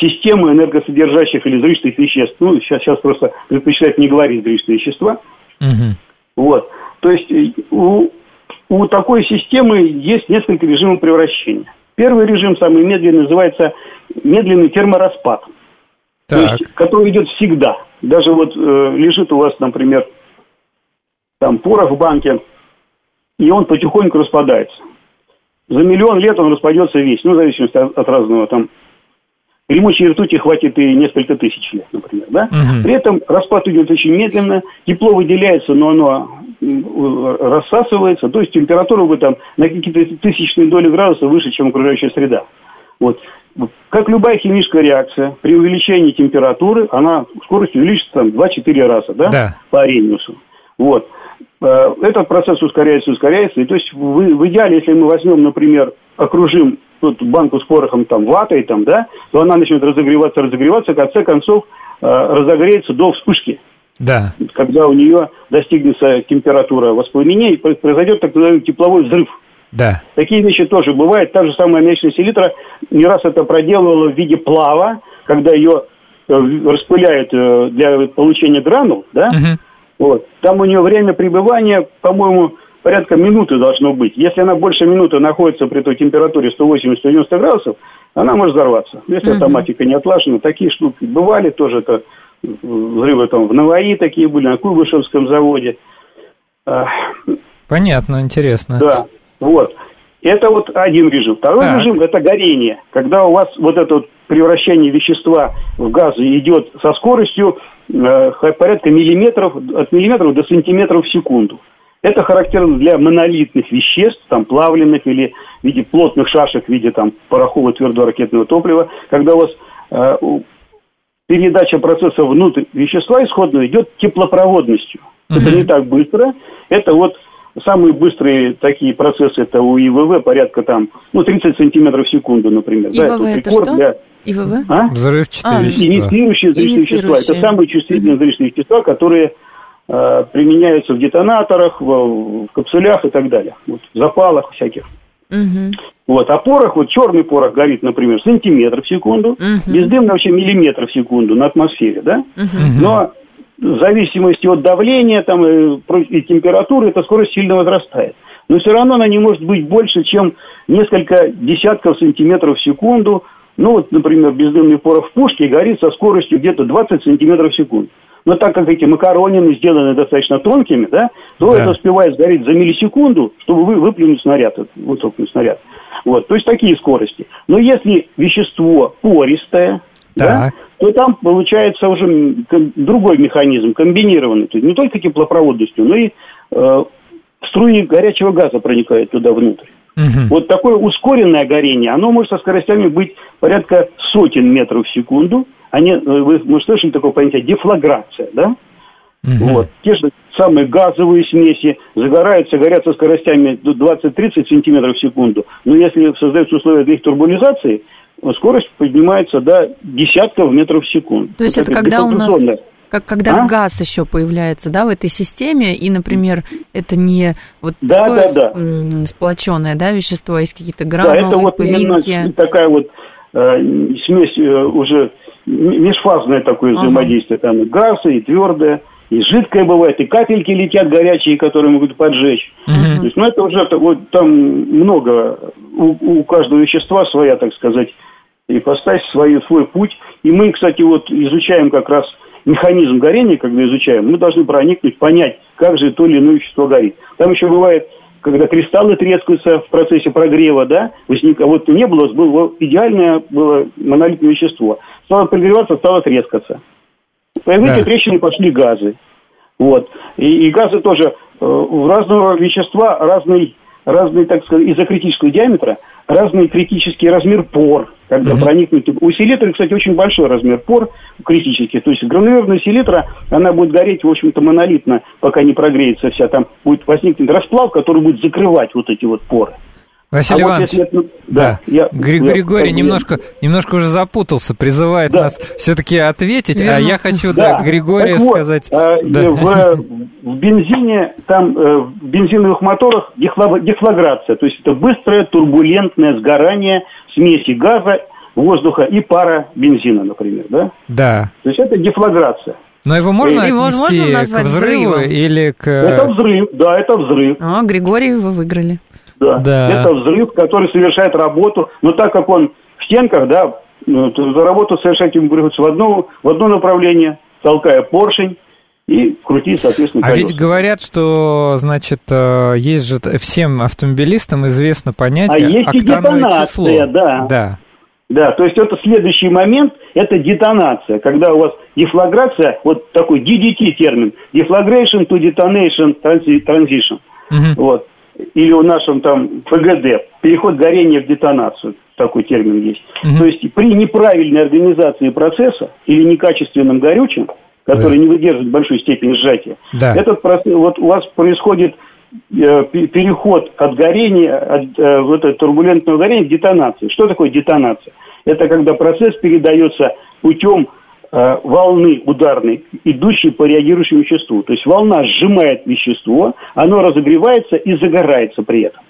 системы энергосодержащих или взрывчатых веществ. Ну, сейчас, сейчас просто предпочитают не говорить взрывчатые вещества. Угу. Вот. То есть у, у такой системы есть несколько режимов превращения. Первый режим, самый медленный, называется медленный термораспад. Так. То есть, который идет всегда. Даже вот э, лежит у вас, например, там порох в банке, и он потихоньку распадается за миллион лет он распадется весь, ну, в зависимости от, от разного там. Гремучей ртути хватит и несколько тысяч лет, например, да? Угу. При этом распад идет очень медленно, тепло выделяется, но оно рассасывается, то есть температура бы там на какие-то тысячные доли градуса выше, чем окружающая среда. Вот. Как любая химическая реакция, при увеличении температуры, она скорость увеличится там 2-4 раза, да? Да. По Арениусу. Вот. Э, этот процесс ускоряется, ускоряется. И то есть в, в идеале, если мы возьмем, например, окружим вот, банку с порохом там ватой, там, да, то она начнет разогреваться, разогреваться, в конце концов э, разогреется до вспышки. Да. Когда у нее достигнется температура воспламенения, произойдет так называемый тепловой взрыв. Да. Такие вещи тоже бывают. Та же самая мячная селитра не раз это проделывала в виде плава, когда ее э, распыляют для получения гранул, да, угу вот. Там у нее время пребывания, по-моему, порядка минуты должно быть. Если она больше минуты находится при той температуре 180-190 градусов, она может взорваться. Если угу. автоматика не отлажена, такие штуки бывали тоже. Это взрывы там в Наваи такие были, на Куйбышевском заводе. Понятно, интересно. Да, вот. Это вот один режим. Второй так. режим – это горение. Когда у вас вот это вот превращение вещества в газы идет со скоростью э, порядка миллиметров, от миллиметров до сантиметров в секунду. Это характерно для монолитных веществ, там, плавленных или в виде плотных шашек, в виде там, порохового твердого ракетного топлива, когда у вас э, передача процесса внутрь вещества исходного идет теплопроводностью. Uh-huh. Это не так быстро. Это вот Самые быстрые такие процессы это у ИВВ порядка там, ну, 30 сантиметров в секунду, например. ИВВ да, это, это рекорд что? для... ИВВ? А? Взрывчатые а, вещества. Инициирующие взрывчатые вещества. Это самые чувствительные взрывчатые вещества, которые э, применяются в детонаторах, в, в капсулях и так далее. Вот, в запалах всяких. Угу. Вот, а порох, вот черный порох горит, например, сантиметр в секунду, угу. бездымный вообще миллиметр в секунду на атмосфере, да? Угу. Но в зависимости от давления там, и, и температуры эта скорость сильно возрастает. Но все равно она не может быть больше, чем несколько десятков сантиметров в секунду. Ну вот, например, бездымный порох в пушке горит со скоростью где-то 20 сантиметров в секунду. Но так как эти макаронины сделаны достаточно тонкими, да, то да. это успевает сгореть за миллисекунду, чтобы вы выплюнуть снаряд, высокий снаряд. Вот, то есть такие скорости. Но если вещество пористое, да, то там получается уже другой механизм, комбинированный. То есть не только теплопроводностью, но и э, струи горячего газа проникают туда внутрь. Угу. Вот такое ускоренное горение, оно может со скоростями быть порядка сотен метров в секунду. Они, э, вы, вы слышали такое понятие дефлаграция, да? Угу. Вот. Те же самые газовые смеси загораются, горят со скоростями до 20-30 сантиметров в секунду. Но если создаются условия для их турбулизации, скорость поднимается до десятков метров в секунду. То есть это, это когда у нас как когда а? газ еще появляется, да, в этой системе, и, например, это не вот да, такое да, да. сплоченное, да, вещество, а есть какие-то гранулы, да, это вот пылинки. такая вот э, смесь э, уже межфазное такое взаимодействие, ага. там и газ, и твердое, и жидкое бывает, и капельки летят горячие, которые могут поджечь. Угу. То есть, ну, это уже вот, там много, у, у каждого вещества своя, так сказать, и поставь свой, свой путь. И мы, кстати, вот изучаем как раз механизм горения, когда изучаем, мы должны проникнуть, понять, как же то или иное вещество горит. Там еще бывает, когда кристаллы трескаются в процессе прогрева, да, возник, а вот не было, было идеальное было монолитное вещество. Стало прогреваться, стало трескаться. По этой да. трещине пошли газы. Вот. И, и газы тоже э, разного вещества разный, разный, так сказать, из-за критического диаметра разный критический размер пор, когда угу. проникнуть. У селитры, кстати, очень большой размер пор критический. То есть гранулярная селитра, она будет гореть, в общем-то, монолитно, пока не прогреется вся. Там будет возникнуть расплав, который будет закрывать вот эти вот поры. Василий а Иванович, вот это, да, да. Я, Григорий я, немножко, немножко уже запутался, призывает да. нас все-таки ответить, Вернуться. а я хочу да. Да, Григория так сказать. Вот, да. в, в бензине, там э, в бензиновых моторах дефлаграция, то есть это быстрое турбулентное сгорание смеси газа, воздуха и пара бензина, например, да? Да. То есть это дефлаграция. Но его можно его отнести можно к взрыву взрывом? или к... Это взрыв, да, это взрыв. А, Григорий, вы выиграли. Да. да. Это взрыв, который совершает работу, но так как он в стенках, да, ну, за работу совершать ему приходится в одно, в одно направление, толкая поршень, и крутить, соответственно, А колеса. ведь говорят, что, значит, э, есть же всем автомобилистам известно понятие а есть и детонация, число. да. Да. Да, то есть это следующий момент, это детонация, когда у вас дефлаграция, вот такой DDT термин, deflagration to detonation transition. Угу. Вот или в нашем там ПГД, переход горения в детонацию, такой термин есть. Угу. То есть при неправильной организации процесса или некачественном горючем, который да. не выдерживает большой степени сжатия, да. этот процесс, вот у вас происходит э, переход от горения, от э, вот этого турбулентного горения к детонации. Что такое детонация? Это когда процесс передается путем волны ударной, идущей по реагирующему веществу. То есть волна сжимает вещество, оно разогревается и загорается при этом.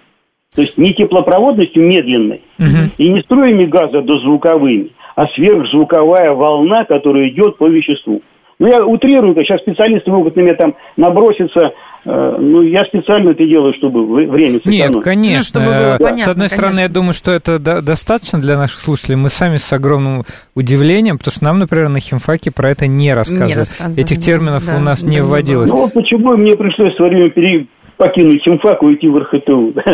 То есть не теплопроводностью медленной угу. и не струями газа дозвуковыми, а сверхзвуковая волна, которая идет по веществу. Ну, я утрирую, сейчас специалисты могут на меня там наброситься. Э, ну, я специально это делаю, чтобы время сэкономить. Нет, конечно. Ну, понятно, С одной конечно. стороны, я думаю, что это достаточно для наших слушателей. Мы сами с огромным удивлением, потому что нам, например, на химфаке про это не рассказывали. Не рассказывали. Этих терминов да, у нас да, не вводилось. Ну, вот почему мне пришлось в свое время пере покинуть химфак и уйти в РХТУ.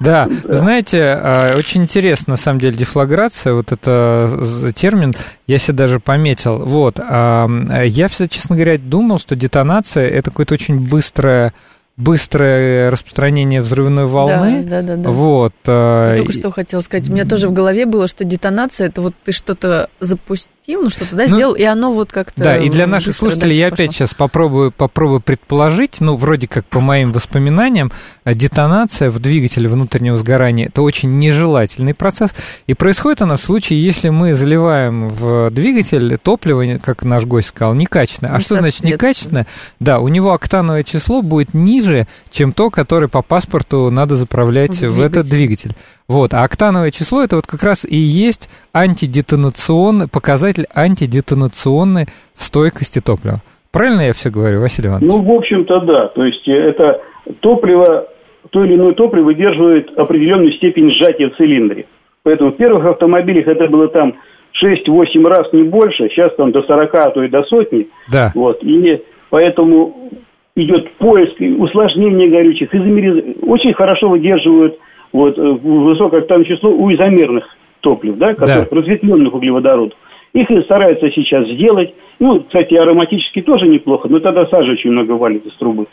Да, знаете, а, очень интересно, на самом деле, дефлаграция, вот это термин, я себе даже пометил. Вот, я, честно говоря, думал, что детонация – это какое-то очень быстрое быстрое распространение взрывной волны. Да, да, да. да. Вот. А, я только что хотела сказать. У меня тоже в голове было, что детонация это вот ты что-то запустил, ну что-то да, ну, сделал, и оно вот как-то. Да, и для наших слушателей я опять сейчас попробую, попробую предположить, ну, вроде как по моим воспоминаниям, детонация в двигателе внутреннего сгорания это очень нежелательный процесс. И происходит она в случае, если мы заливаем в двигатель топливо, как наш гость сказал, некачественное. А что значит некачественное? Да, у него октановое число будет ниже ниже, чем то, которое по паспорту надо заправлять в, в этот двигатель. Вот, а октановое число это вот как раз и есть антидетонационный показатель антидетонационной стойкости топлива. Правильно я все говорю, Василий Иванович? Ну, в общем-то, да. То есть это топливо, то или иное топливо выдерживает определенную степень сжатия в цилиндре. Поэтому в первых автомобилях это было там 6-8 раз, не больше. Сейчас там до 40, а то и до сотни. Да. Вот. И поэтому идет поиск, усложнение горючих, изомеризация. Очень хорошо выдерживают вот, э, высокое октановое число у изомерных топлив, да, которые, да. разветвленных углеводородов. Их и стараются сейчас сделать. Ну, кстати, ароматически тоже неплохо, но тогда сажа очень много валит из трубы.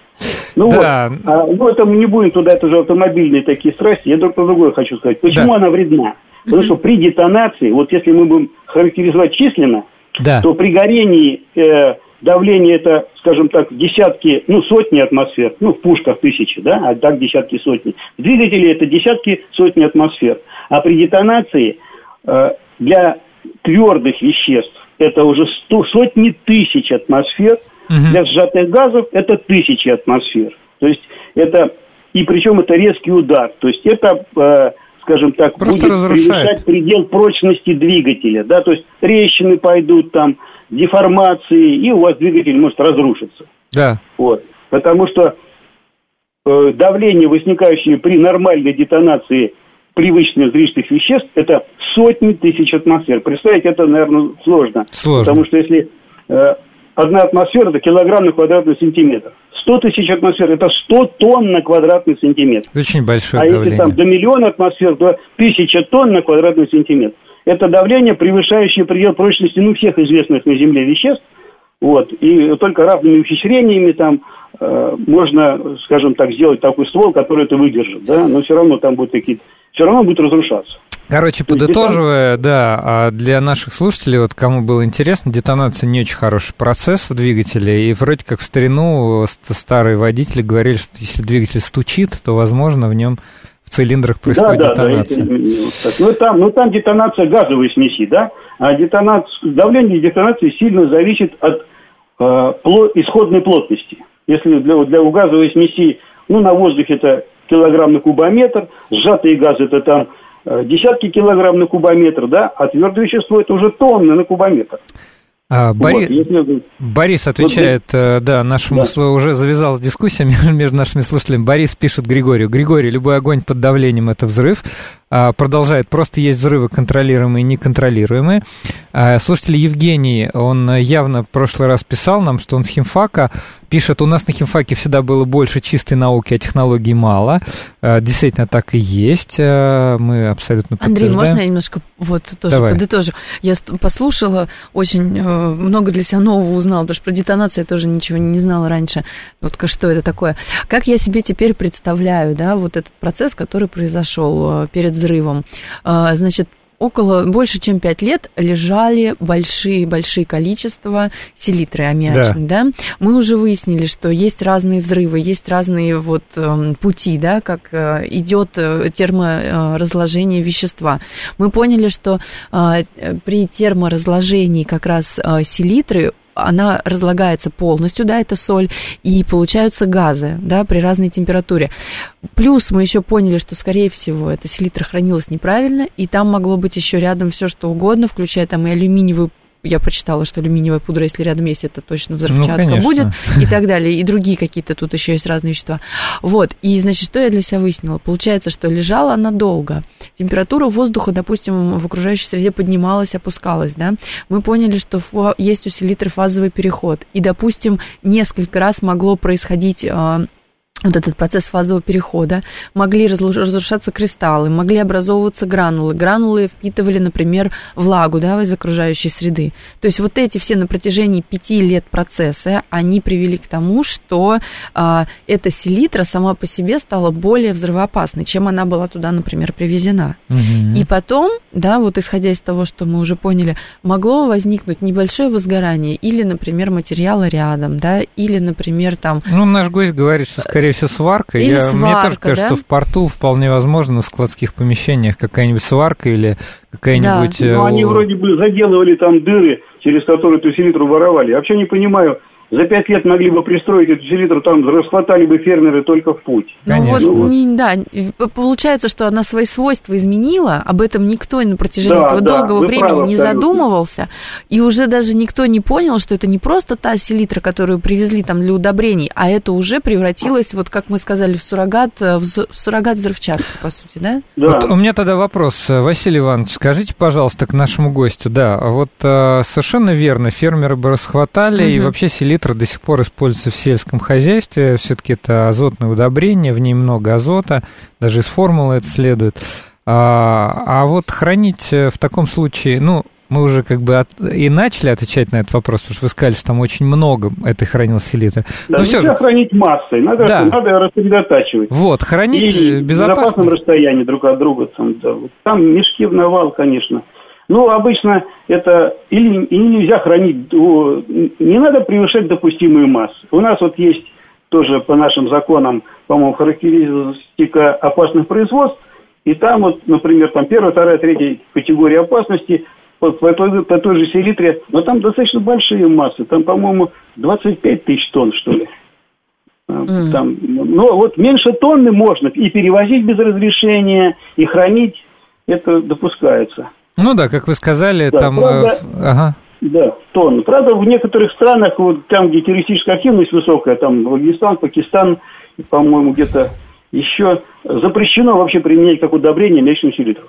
Ну да. вот, а, ну это мы не будем туда, это же автомобильные такие страсти. Я про другое хочу сказать. Почему да. она вредна? Потому что при детонации, вот если мы будем характеризовать численно, да. то при горении э, давление это, скажем так, десятки, ну, сотни атмосфер, ну, в пушках тысячи, да, а так десятки сотни. В двигателе это десятки, сотни атмосфер. А при детонации э, для твердых веществ это уже сто, сотни тысяч атмосфер, угу. для сжатых газов это тысячи атмосфер. То есть это, и причем это резкий удар. То есть это, э, скажем так, Просто будет разрушает. превышать предел прочности двигателя. Да? То есть трещины пойдут там, деформации, и у вас двигатель может разрушиться. Да. Вот. Потому что э, давление, возникающее при нормальной детонации привычных зрительных веществ, это сотни тысяч атмосфер. Представить это, наверное, сложно. Сложно. Потому что если э, одна атмосфера, это килограмм на квадратный сантиметр. 100 тысяч атмосфер – это 100 тонн на квадратный сантиметр. Очень большое а давление. если там до миллиона атмосфер, то тысяча тонн на квадратный сантиметр это давление, превышающее предел прочности ну, всех известных на Земле веществ. Вот, и только разными ухищрениями там э, можно, скажем так, сделать такой ствол, который это выдержит, да, но все равно там будут какие-то, все равно будет разрушаться. Короче, подытоживая, да, а для наших слушателей, вот кому было интересно, детонация не очень хороший процесс в двигателе, и вроде как в старину старые водители говорили, что если двигатель стучит, то, возможно, в нем цилиндрах происходит да, детонация. Да, да, ну, там, ну, там детонация газовой смеси, да? А детонация, давление детонации сильно зависит от э, пло, исходной плотности. Если для, для у газовой смеси, ну, на воздухе это килограмм на кубометр, сжатые газы это там э, десятки килограмм на кубометр, да, а твердое вещество это уже тонны на кубометр. А, Борис, вот, Борис отвечает, вот, э, да, нашему да. уже завязалась дискуссия между нашими слушателями. Борис пишет Григорию. Григорий, любой огонь под давлением – это взрыв. А, продолжает, просто есть взрывы контролируемые и неконтролируемые. А, слушатель Евгений, он явно в прошлый раз писал нам, что он с химфака, пишет, у нас на химфаке всегда было больше чистой науки, а технологий мало. А, действительно, так и есть. Мы абсолютно Андрей, можно я немножко вот тоже Давай. подытожу? Я послушала, очень э, много для себя нового узнала, потому что про детонацию я тоже ничего не знала раньше. Вот что это такое. Как я себе теперь представляю, да, вот этот процесс, который произошел э, перед взрывом. А, значит, около больше чем пять лет лежали большие-большие количества селитры аммиачной, да. да. Мы уже выяснили, что есть разные взрывы, есть разные вот э, пути, да, как э, идет э, терморазложение вещества. Мы поняли, что э, при терморазложении как раз э, селитры она разлагается полностью, да, это соль, и получаются газы, да, при разной температуре. Плюс мы еще поняли, что, скорее всего, эта селитра хранилась неправильно, и там могло быть еще рядом все что угодно, включая там и алюминиевую я прочитала, что алюминиевая пудра, если рядом есть, это точно взрывчатка ну, будет, и так далее, и другие какие-то тут еще есть разные вещества. Вот, и, значит, что я для себя выяснила? Получается, что лежала она долго. Температура воздуха, допустим, в окружающей среде поднималась, опускалась, да. Мы поняли, что есть у селитры фазовый переход, и, допустим, несколько раз могло происходить а, вот этот процесс фазового перехода, могли разрушаться кристаллы, могли образовываться гранулы. Гранулы впитывали, например, влагу да, из окружающей среды. То есть вот эти все на протяжении пяти лет процессы, они привели к тому, что а, эта селитра сама по себе стала более взрывоопасной, чем она была туда, например, привезена. Угу. И потом, да, вот исходя из того, что мы уже поняли, могло возникнуть небольшое возгорание или, например, материала рядом, да, или, например, там... Ну, наш гость говорит, что, скорее скорее всего, сварка. Или Я, сварка, мне тоже кажется, да? что в порту вполне возможно на складских помещениях какая-нибудь сварка или какая-нибудь... Да. Ну, они вроде бы заделывали там дыры, через которые эту селитру воровали. Я вообще не понимаю, за пять лет могли бы пристроить эту селитру, там расхватали бы фермеры только в путь. Ну вот, ну, не, да, получается, что она свои свойства изменила, об этом никто на протяжении да, этого да, долгого времени правы, не абсолютно. задумывался, и уже даже никто не понял, что это не просто та селитра, которую привезли там для удобрений, а это уже превратилось, вот как мы сказали, в суррогат, в суррогат взрывчатки, по сути, да? да. Вот у меня тогда вопрос, Василий Иванович, скажите, пожалуйста, к нашему гостю, да, вот э, совершенно верно, фермеры бы расхватали, угу. и вообще селитра литр до сих пор используется в сельском хозяйстве. Все-таки это азотное удобрение, в ней много азота, даже из формулы это следует. А, а вот хранить в таком случае, ну, мы уже как бы от... и начали отвечать на этот вопрос, потому что вы сказали, что там очень много этой хранилось селитры. Да, Но все же... хранить массой, надо, да. надо рассредотачивать. Вот, хранить и безопасно. в безопасном расстоянии друг от друга. Там, да. там мешки в навал, конечно. Ну, обычно это или, или нельзя хранить, не надо превышать допустимые массы. У нас вот есть тоже по нашим законам, по-моему, характеристика опасных производств, и там вот, например, там первая, вторая, третья категория опасности по, по, той, по той же селитре, но там достаточно большие массы, там, по-моему, 25 тысяч тонн, что ли. Mm. Там, ну, вот меньше тонны можно и перевозить без разрешения, и хранить, это допускается. Ну да, как вы сказали, да, там... Правда, э, ага. Да, тонн. Правда, в некоторых странах, вот там, где террористическая активность высокая, там Афганистан, Пакистан, по-моему, где-то еще запрещено вообще применять как удобрение млечную селитру.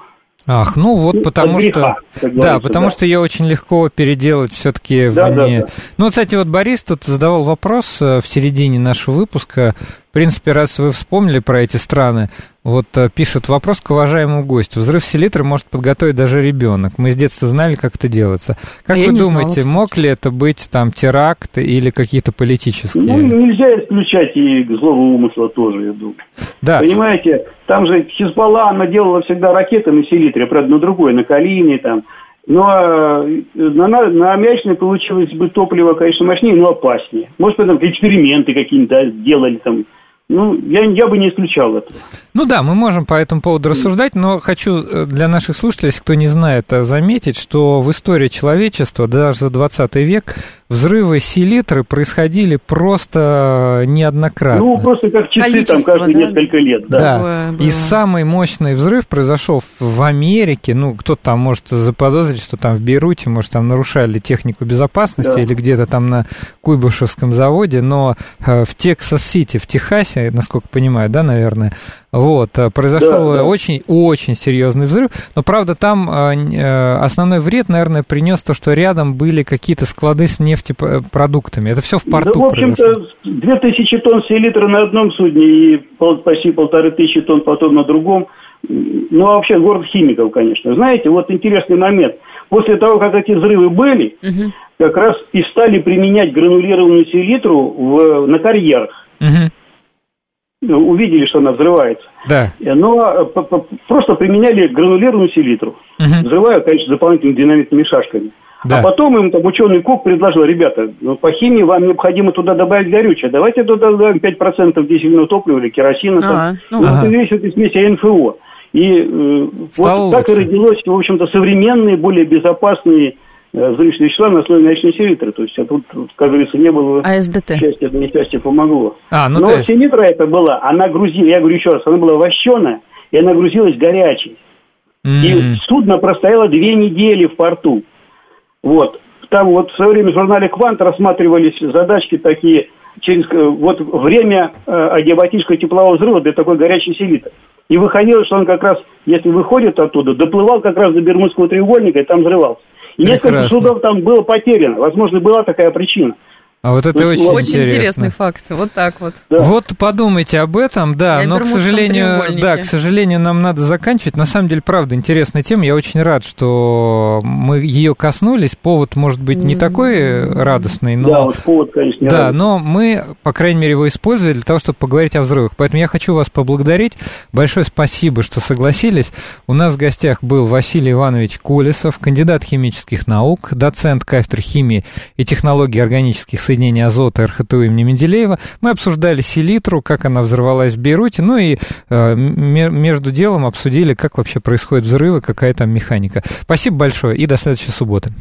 Ах, ну вот ну, потому греха, что... Да, потому да. что ее очень легко переделать все-таки да, вне... Да, да. Ну, кстати, вот Борис тут задавал вопрос э, в середине нашего выпуска. В принципе, раз вы вспомнили про эти страны, вот э, пишет вопрос к уважаемому гостю. Взрыв селитры может подготовить даже ребенок. Мы с детства знали, как это делается. Как а вы думаете, знала, мог ли это быть там теракт или какие-то политические? Ну, нельзя исключать и злого умысла тоже, я думаю. Да. Понимаете, там же Хизбалла, она делала всегда ракеты на селитре, правда, на другой, на калийной там. Но э, на, на аммиачной получилось бы топливо, конечно, мощнее, но опаснее. Может, там эксперименты какие-то делали там ну, я, я бы не исключал это. Ну да, мы можем по этому поводу рассуждать, но хочу э, для наших слушателей, если кто не знает, э, заметить, что в истории человечества даже за 20 век взрывы селитры происходили просто неоднократно. Ну, просто как часы там каждые да? несколько лет. Да, да. и самый мощный взрыв произошел в Америке. Ну, кто-то там может заподозрить, что там в Бейруте, может, там нарушали технику безопасности да. или где-то там на Куйбышевском заводе, но э, в Тексас-Сити, в Техасе, насколько понимаю, да, наверное, вот, э, произошел очень-очень серьезный взрыв, но, правда, там э, основной вред, наверное, принес то, что рядом были какие-то склады с нефтепродуктами? Это все в порту Да, в общем-то, две тысячи тонн селитры на одном судне и почти полторы тысячи тонн потом на другом. Ну, а вообще город химиков, конечно. Знаете, вот интересный момент. После того, как эти взрывы были, угу. как раз и стали применять гранулированную селитру в, на карьерах. Угу. Увидели, что она взрывается. Да. Но а, просто применяли гранулированную селитру. Угу. Взрывая, конечно, дополнительными динамитными шашками. Да. А потом им там ученый Кук предложил, ребята, ну, по химии вам необходимо туда добавить горючее. Давайте туда добавим 5% дизельного топлива или керосина. Ага. Там. Ну, ага. это весь этой смеси НФО. И э, вот так и родилось, в общем-то, современные, более безопасные э, взрывчатые вещества на основе научной селитры. То есть а тут, как говорится, не было АСДТ. счастья, это несчастье помогло. А, ну Но ты... селитра это была, она грузила, я говорю еще раз, она была вощеная, и она грузилась горячей. Mm-hmm. И судно простояло две недели в порту. Вот. Там вот в свое время в журнале «Квант» рассматривались задачки такие, через э, вот время э, адиабатического теплового взрыва для такой горячей селиты. И выходило, что он как раз, если выходит оттуда, доплывал как раз до Бермудского треугольника и там взрывался. И несколько судов там было потеряно. Возможно, была такая причина. А вот это очень, очень интересно. интересный факт. Вот так вот. Да. Вот подумайте об этом, да. Я но, к сожалению, да, к сожалению, нам надо заканчивать. На самом деле, правда, интересная тема. Я очень рад, что мы ее коснулись. Повод может быть не mm-hmm. такой радостный, но... Да, вот повод, конечно, Да, радостный. но мы, по крайней мере, его использовали для того, чтобы поговорить о взрывах. Поэтому я хочу вас поблагодарить. Большое спасибо, что согласились. У нас в гостях был Василий Иванович Колесов, кандидат химических наук, доцент кафедры химии и технологий органических соединения азота РХТУ имени Менделеева. Мы обсуждали селитру, как она взорвалась в Бейруте, ну и э, между делом обсудили, как вообще происходят взрывы, какая там механика. Спасибо большое и до следующей субботы.